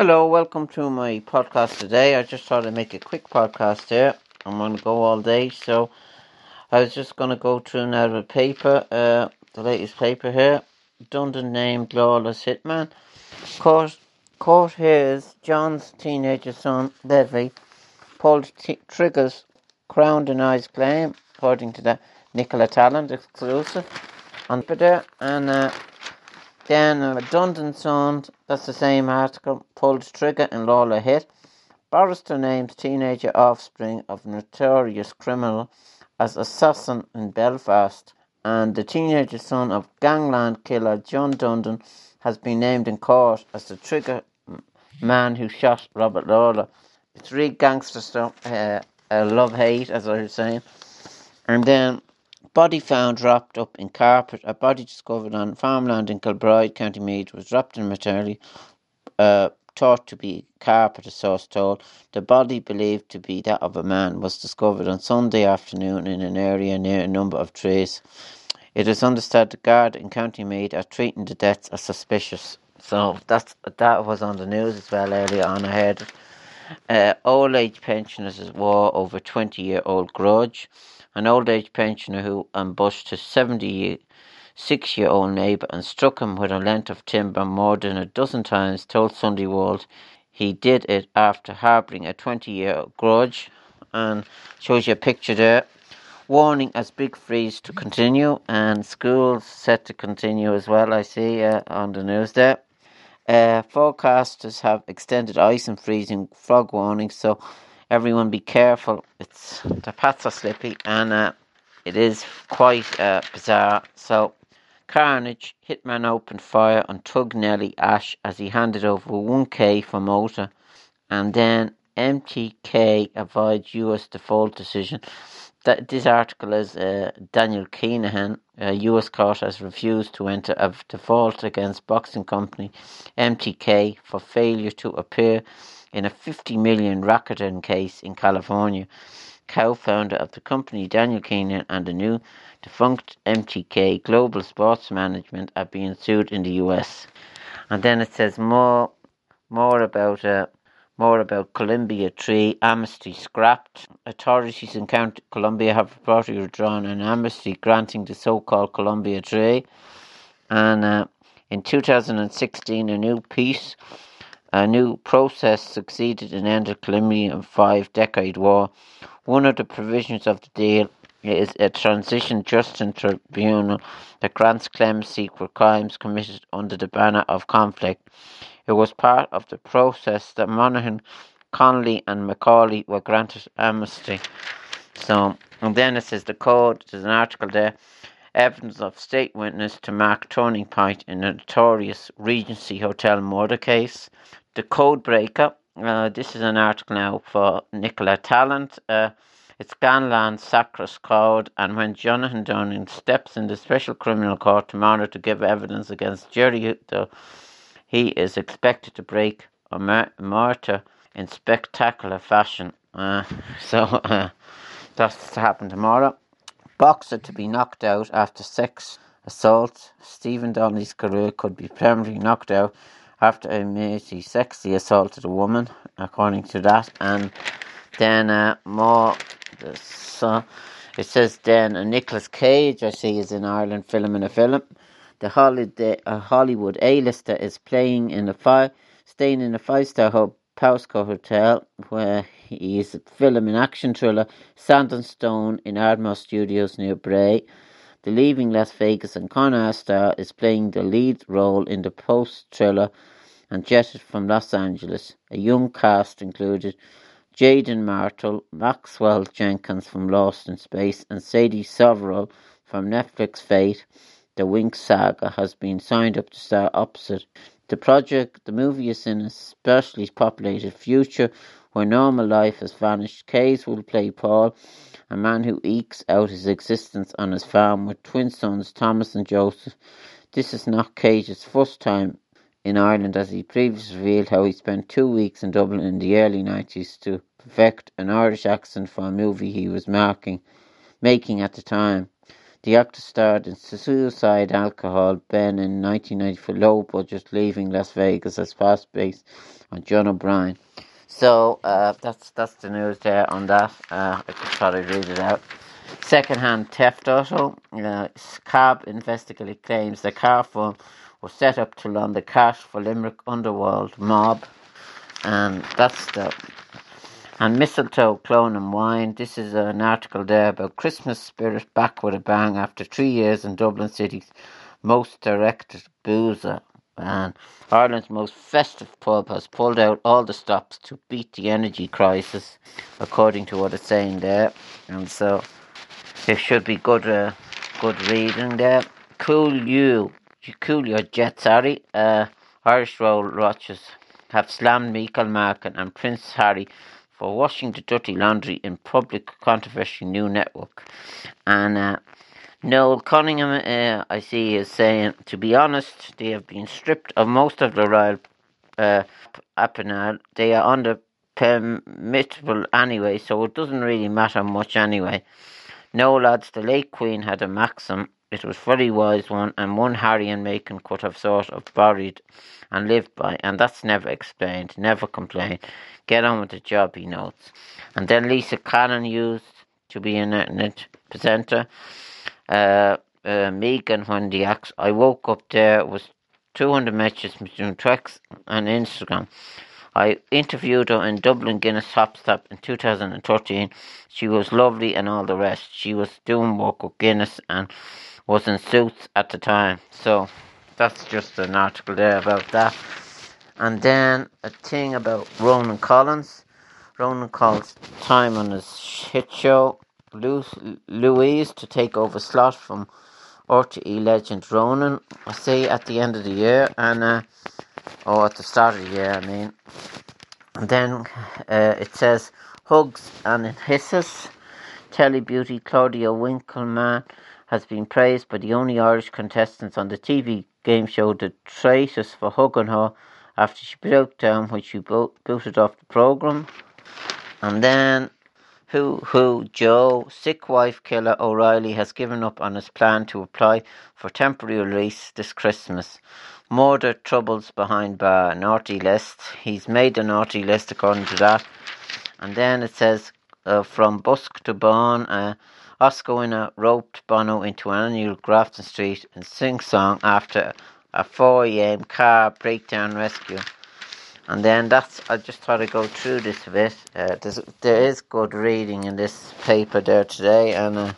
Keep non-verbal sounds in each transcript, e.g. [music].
Hello, welcome to my podcast today. I just thought I'd make a quick podcast here. I'm going to go all day, so I was just going to go through now the paper, uh, the latest paper here. Dundon named lawless hitman. Court, court hears John's teenager son, Levi, pulled t- triggers, Crown denies claim, according to the Nicola Tallant exclusive on. And uh, then a redundant sound, that's the same article, pulled trigger in Lawlor hit. Barrister names teenager offspring of notorious criminal as assassin in Belfast. And the teenager son of gangland killer John Dundon has been named in court as the trigger man who shot Robert Lawlor. It's real gangster stuff, uh, love hate, as I was saying. And then Body found wrapped up in carpet. A body discovered on farmland in Kilbride, County Meath, was wrapped in maternity, uh, thought to be carpet, a source told. The body, believed to be that of a man, was discovered on Sunday afternoon in an area near a number of trees. It is understood the guard in County Meath are treating the deaths as suspicious. So that's that was on the news as well earlier on. I heard uh, old age pensioners war over twenty year old grudge an old age pensioner who ambushed his 76 year old neighbour and struck him with a length of timber more than a dozen times, told Sunday World he did it after harbouring a 20 year grudge. And shows you a picture there. Warning as big freeze to continue, and schools set to continue as well. I see uh, on the news there. Uh, forecasters have extended ice and freezing fog warnings, so everyone be careful. It's the paths are slippy and uh, it is quite uh, bizarre. So, Carnage hitman opened fire on Tug Nelly Ash as he handed over 1k for motor, and then MTK avoids US default decision. That this article is uh, Daniel Kinahan. US court has refused to enter a default against boxing company MTK for failure to appear in a 50 million racketeering case in California. Co-founder of the company, Daniel Kinahan, and the new defunct MTK Global Sports Management are being sued in the US. And then it says more, more about uh, more about Colombia Three amnesty scrapped. Authorities in County Colombia have reportedly withdrawn an amnesty granting the so-called Colombia Three. And uh, in 2016, a new peace a new process succeeded in ending Colombia's five-decade war. One of the provisions of the deal is a transition justice tribunal that grants clemency for crimes committed under the banner of conflict. It was part of the process that Monaghan, Connolly, and McCauley were granted amnesty. So, and then it says the code, there's an article there evidence of state witness to mark turning point in a notorious Regency Hotel murder case. The Code Breaker. Uh, this is an article now for Nicola Tallant. Uh, it's Scanlan Sacras Code, and when Jonathan Dowdall steps in the Special Criminal Court tomorrow to give evidence against Jerry, he is expected to break a martyr in spectacular fashion. Uh, so uh, that's to happen tomorrow. Boxer to be knocked out after sex assault. Stephen Donnelly's career could be permanently knocked out after a admitting sexually assaulted a woman, according to that. And then uh, more, so it says then uh, Nicolas Cage, I see, is in Ireland filming a film. The Hollywood A-lister is playing in a five, staying in a five-star Powerscourt Hotel, where he is filming an action thriller Sandstone in Ardmore Studios near Bray. The Leaving Las Vegas and Con star is playing the lead role in the post-thriller and jetted from Los Angeles. A young cast included Jaeden Martell, Maxwell Jenkins from Lost in Space, and Sadie Soverall from Netflix Fate. The Winx saga has been signed up to star opposite The project, the movie is in a sparsely populated future where normal life has vanished. Kays will play Paul, a man who ekes out his existence on his farm with twin sons Thomas and Joseph. This is not Cage's first time in Ireland as he previously revealed how he spent two weeks in Dublin in the early 90s to perfect an Irish accent for a movie he was marking, making at the time. The actor starred in Suicide Alcohol Ben in 1990 for low budget, leaving Las Vegas as fast based on John O'Brien. So uh, that's that's the news there on that. Uh, I just thought I'd read it out. Second-hand theft auto. Uh, cab investigator claims the car phone was set up to launder cash for Limerick underworld mob, and that's the. And mistletoe, clone and wine. This is an article there about Christmas spirit back with a bang after three years in Dublin City's most directed boozer. And Ireland's most festive pub has pulled out all the stops to beat the energy crisis, according to what it's saying there. And so it should be good, uh, good reading there. Cool you, cool your jet, sorry. Uh, Irish Road Watchers have slammed Michael Martin and Prince Harry for washing the dirty laundry in public controversy new network. And uh, Noel Cunningham, uh, I see, is saying, to be honest, they have been stripped of most of the royal uh, appanage. They are under permissible anyway, so it doesn't really matter much anyway. No, lads, the late Queen had a maxim. It was very wise one, and one Harry and Meghan could have sort of borrowed and lived by, and that's never explained, never complained. Get on with the job, he notes. And then Lisa Cannon used to be an internet presenter. Uh, uh, Megan, when the act, I woke up there was 200 messages between Twex and Instagram. I interviewed her in Dublin Guinness Top Stop in 2013. She was lovely and all the rest. She was doing work with Guinness and was in suits at the time. So that's just an article there about that. And then a thing about Ronan Collins. Ronan Collins' time on his hit show. Louise to take over slot from RTE legend Ronan. I say at the end of the year and uh, or at the start of the year, I mean. And then uh, it says hugs and it hisses. Telly beauty Claudia Winkleman has been praised by the only Irish contestants on the TV game show The Traitors for hugging her after she broke down when she bo- booted off the programme. And then Who Who Joe, sick wife killer O'Reilly, has given up on his plan to apply for temporary release this Christmas. Murder troubles behind bar, naughty list. He's made a naughty list according to that. And then it says uh, from Busk to Bawn, uh, Oscar roped Bono into an annual Grafton Street and sing song after a 4 am car breakdown rescue. And then that's, I just thought I'd go through this a bit. Uh, there is good reading in this paper there today, and uh,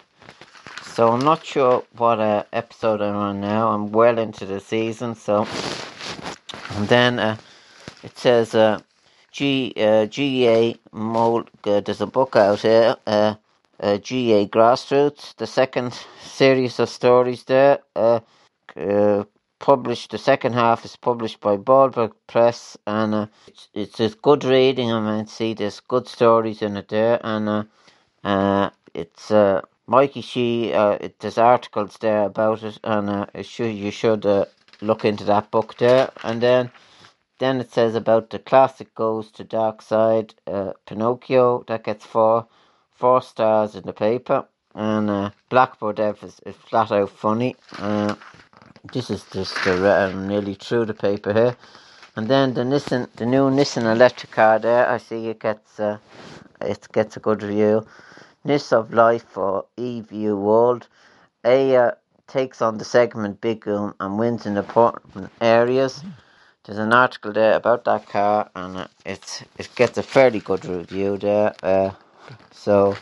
so I'm not sure what uh, episode I'm on now. I'm well into the season, so. And then uh, it says uh, G, uh, GA Mold, uh, there's a book out here. Uh, GA Grassroots, the second series of stories there. Uh, uh, published, the second half is published by Baldberg Press, and uh, it's, it's, it's good reading. I mean, see, there's good stories in it there, and uh, uh, it's Mikey She. It, there's articles there about it, and should, you should look into that book there, and then. Then it says about the classic goes to Dark Side, Pinocchio, that gets four four stars in the paper, and uh, Blackboard Dev is, is flat out funny. Uh, this is just uh, nearly through the paper here. And then the Nissan, the new Nissan electric car there, I see it gets uh, it gets a good review. Nis of Life for EVU World. Aya takes on the segment Big Boom and wins in the important areas. There's an article there about that car, and uh, it gets a fairly good review there. Uh, so,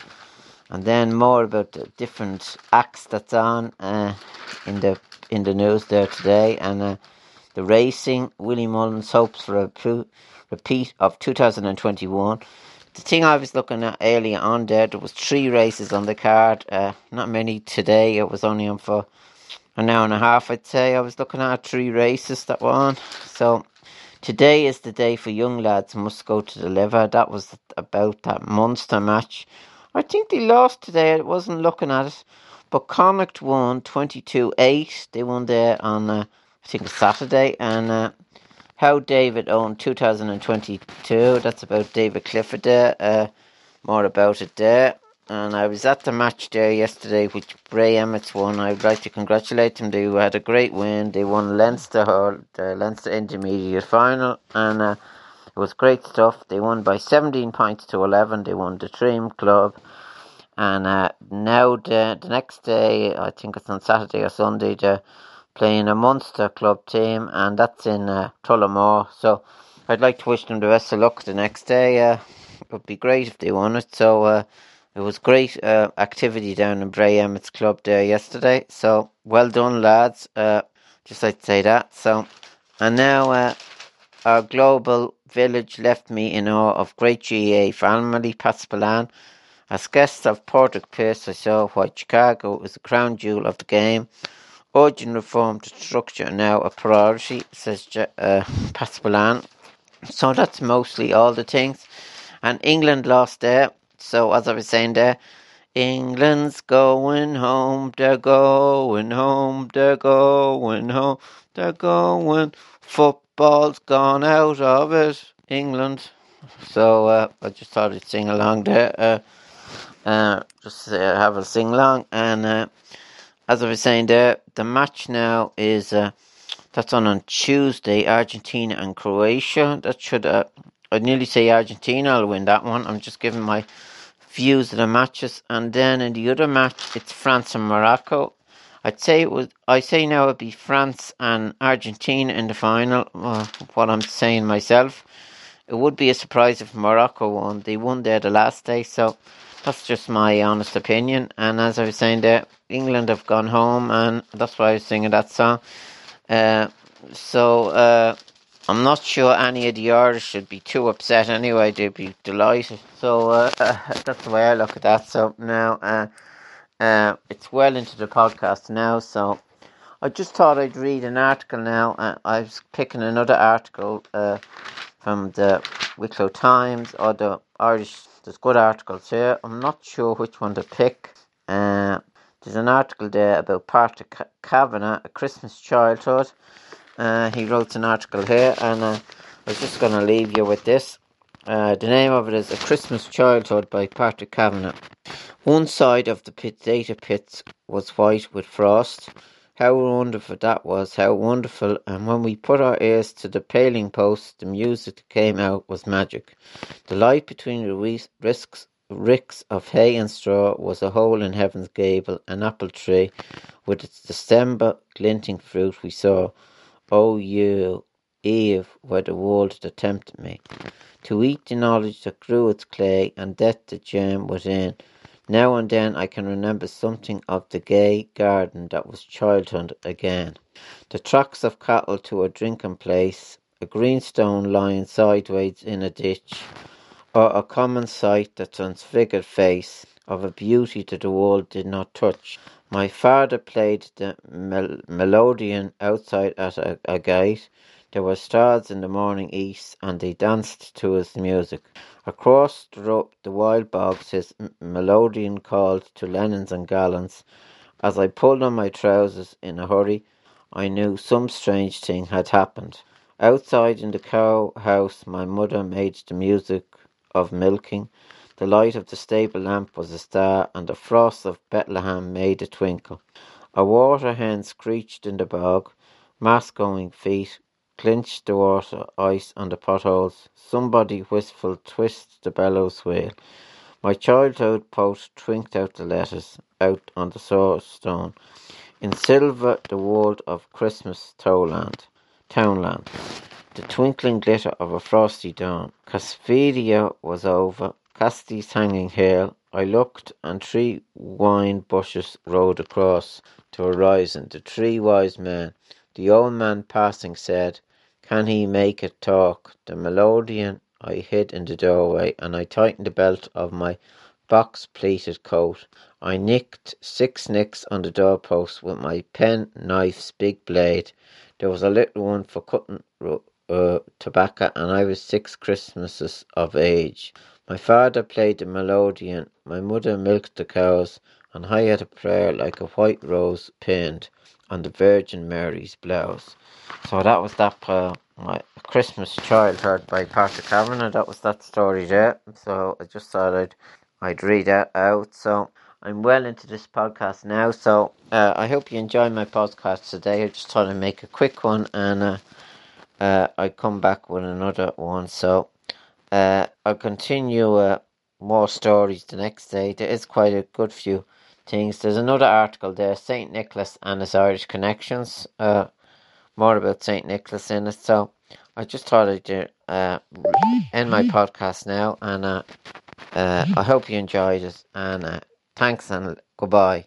and then more about the different acts that's on uh, in the in the news there today, and uh, the racing. Willie Mullins hopes for a pro- repeat of 2021. The thing I was looking at earlier on there, there was three races on the card. Uh, not many today. It was only on for an hour and a half, I'd say. I was looking at three races that were on. So today is the day for young lads must go to deliver. That was about that monster match. I think they lost today. I wasn't looking at it. But Connacht won 22 8. They won there on, uh, I think, Saturday. And uh, how David owned 2022. That's about David Clifford there. Uh, more about it there. And I was at the match there yesterday, which Bray Emmets won. I would like to congratulate them. They had a great win. They won Leinster, Hall, the Leinster Intermediate Final, and uh, it was great stuff. They won by 17 points to 11. They won the Dream Club. And uh, now the, the next day, I think it's on Saturday or Sunday, they're playing a Munster club team, and that's in uh, Tullamore. So I'd like to wish them the best of luck the next day. Uh, it would be great if they won it. So uh, it was great uh, activity down in Bray Emmet's club there yesterday. So well done, lads. Uh, just like to say that. So, and now uh, our global village left me in awe of great GAA family, Pat Spillane. As guests of Padraig Pearse, I saw why Chicago was the crown jewel of the game. Urgent reform to structure now a priority, says uh, Pat Spillane. So that's mostly all the things. And England lost there. So as I was saying there, England's going home, they're going home, they're going home, they're going. Football's gone out of it, England. So uh, I just thought I'd sing along there. Uh, uh, just uh, have a sing along. And uh, as I was saying there, the match now is uh, that's on on Tuesday, Argentina and Croatia. That should I'd nearly say Argentina will win that one. I'm just giving my views of the matches. And then in the other match, it's France and Morocco. I'd say it was. I say now it'd be France and Argentina in the final. Uh, what I'm saying myself, it would be a surprise if Morocco won. They won there the last day, so that's just my honest opinion. And as I was saying there, England have gone home, and that's why I was singing that song. Uh, so uh, I'm not sure any of the Irish should be too upset anyway. They'd be delighted. So uh, [laughs] that's the way I look at that. So now uh, uh, it's well into the podcast now. So I just thought I'd read an article now. Uh, I was picking another article uh, from the Wicklow Times or the Irish. There's good articles here. I'm not sure which one to pick. Uh, there's an article there about Patrick Kavanagh, a Christmas childhood. Uh, he wrote an article here, and uh, I was just going to leave you with this. Uh, the name of it is A Christmas Childhood by Patrick Kavanagh. One side of the potato pits was white with frost. How wonderful that was, how wonderful. And when we put our ears to the paling posts, the music that came out was magic. The light between the risks, ricks of hay and straw was a hole in heaven's gable, an apple tree with its December glinting fruit we saw. O you, Eve, were the world that tempted me, to eat the knowledge that grew its clay, and death the germ was in. Now and then I can remember something of the gay garden that was childhood again. The tracks of cattle to a drinking place, a green stone lying sideways in a ditch, or a common sight the transfigured face of a beauty that the world did not touch. My father played the mel- melodeon outside at a, gate. There were stars in the morning east, and they danced to his music. Across the, the wild bogs his melodeon called to Lennons and Callans. As I pulled on my trousers in a hurry, I knew some strange thing had happened. Outside in the cow house, my mother made the music of milking. The light of the stable lamp was a star, and the frost of Bethlehem made a twinkle. A water hen screeched in the bog. Mass-going feet clinched the water ice on the potholes. Somebody wistful twists the bellows wheel. My childhood post twinked out the letters out on the stone. In silver the world of Christmas towland, townland. The twinkling glitter of a frosty dawn. Cassiopeia was over. Cassidy's hanging hill. I looked, and three wine bushes rode across the horizon. The three wise men. The old man passing said, Can he make it talk? The melodeon I hid in the doorway, and I tightened the belt of my box pleated coat. I nicked six nicks on the doorpost with my pen knife's big blade. There was a little one for cutting uh, tobacco, and I was six Christmases of age. My father played the melodeon, my mother milked the cows, and I had a prayer like a white rose pinned on the Virgin Mary's blouse. So that was that uh, my Christmas Child heard by Patrick Kavanagh. That was that story there. So I just thought I'd I'd read that out. So I'm well into this podcast now. So uh, I hope you enjoy my podcast today. I just thought I'd make a quick one and uh, uh, I come back with another one. So I'll continue uh, more stories the next day. There is quite a good few things. There's another article there, Saint Nicholas and his Irish connections. Uh, more about Saint Nicholas in it. So I just thought I'd uh, end my podcast now, and uh, uh, I hope you enjoyed it. And uh, thanks and goodbye.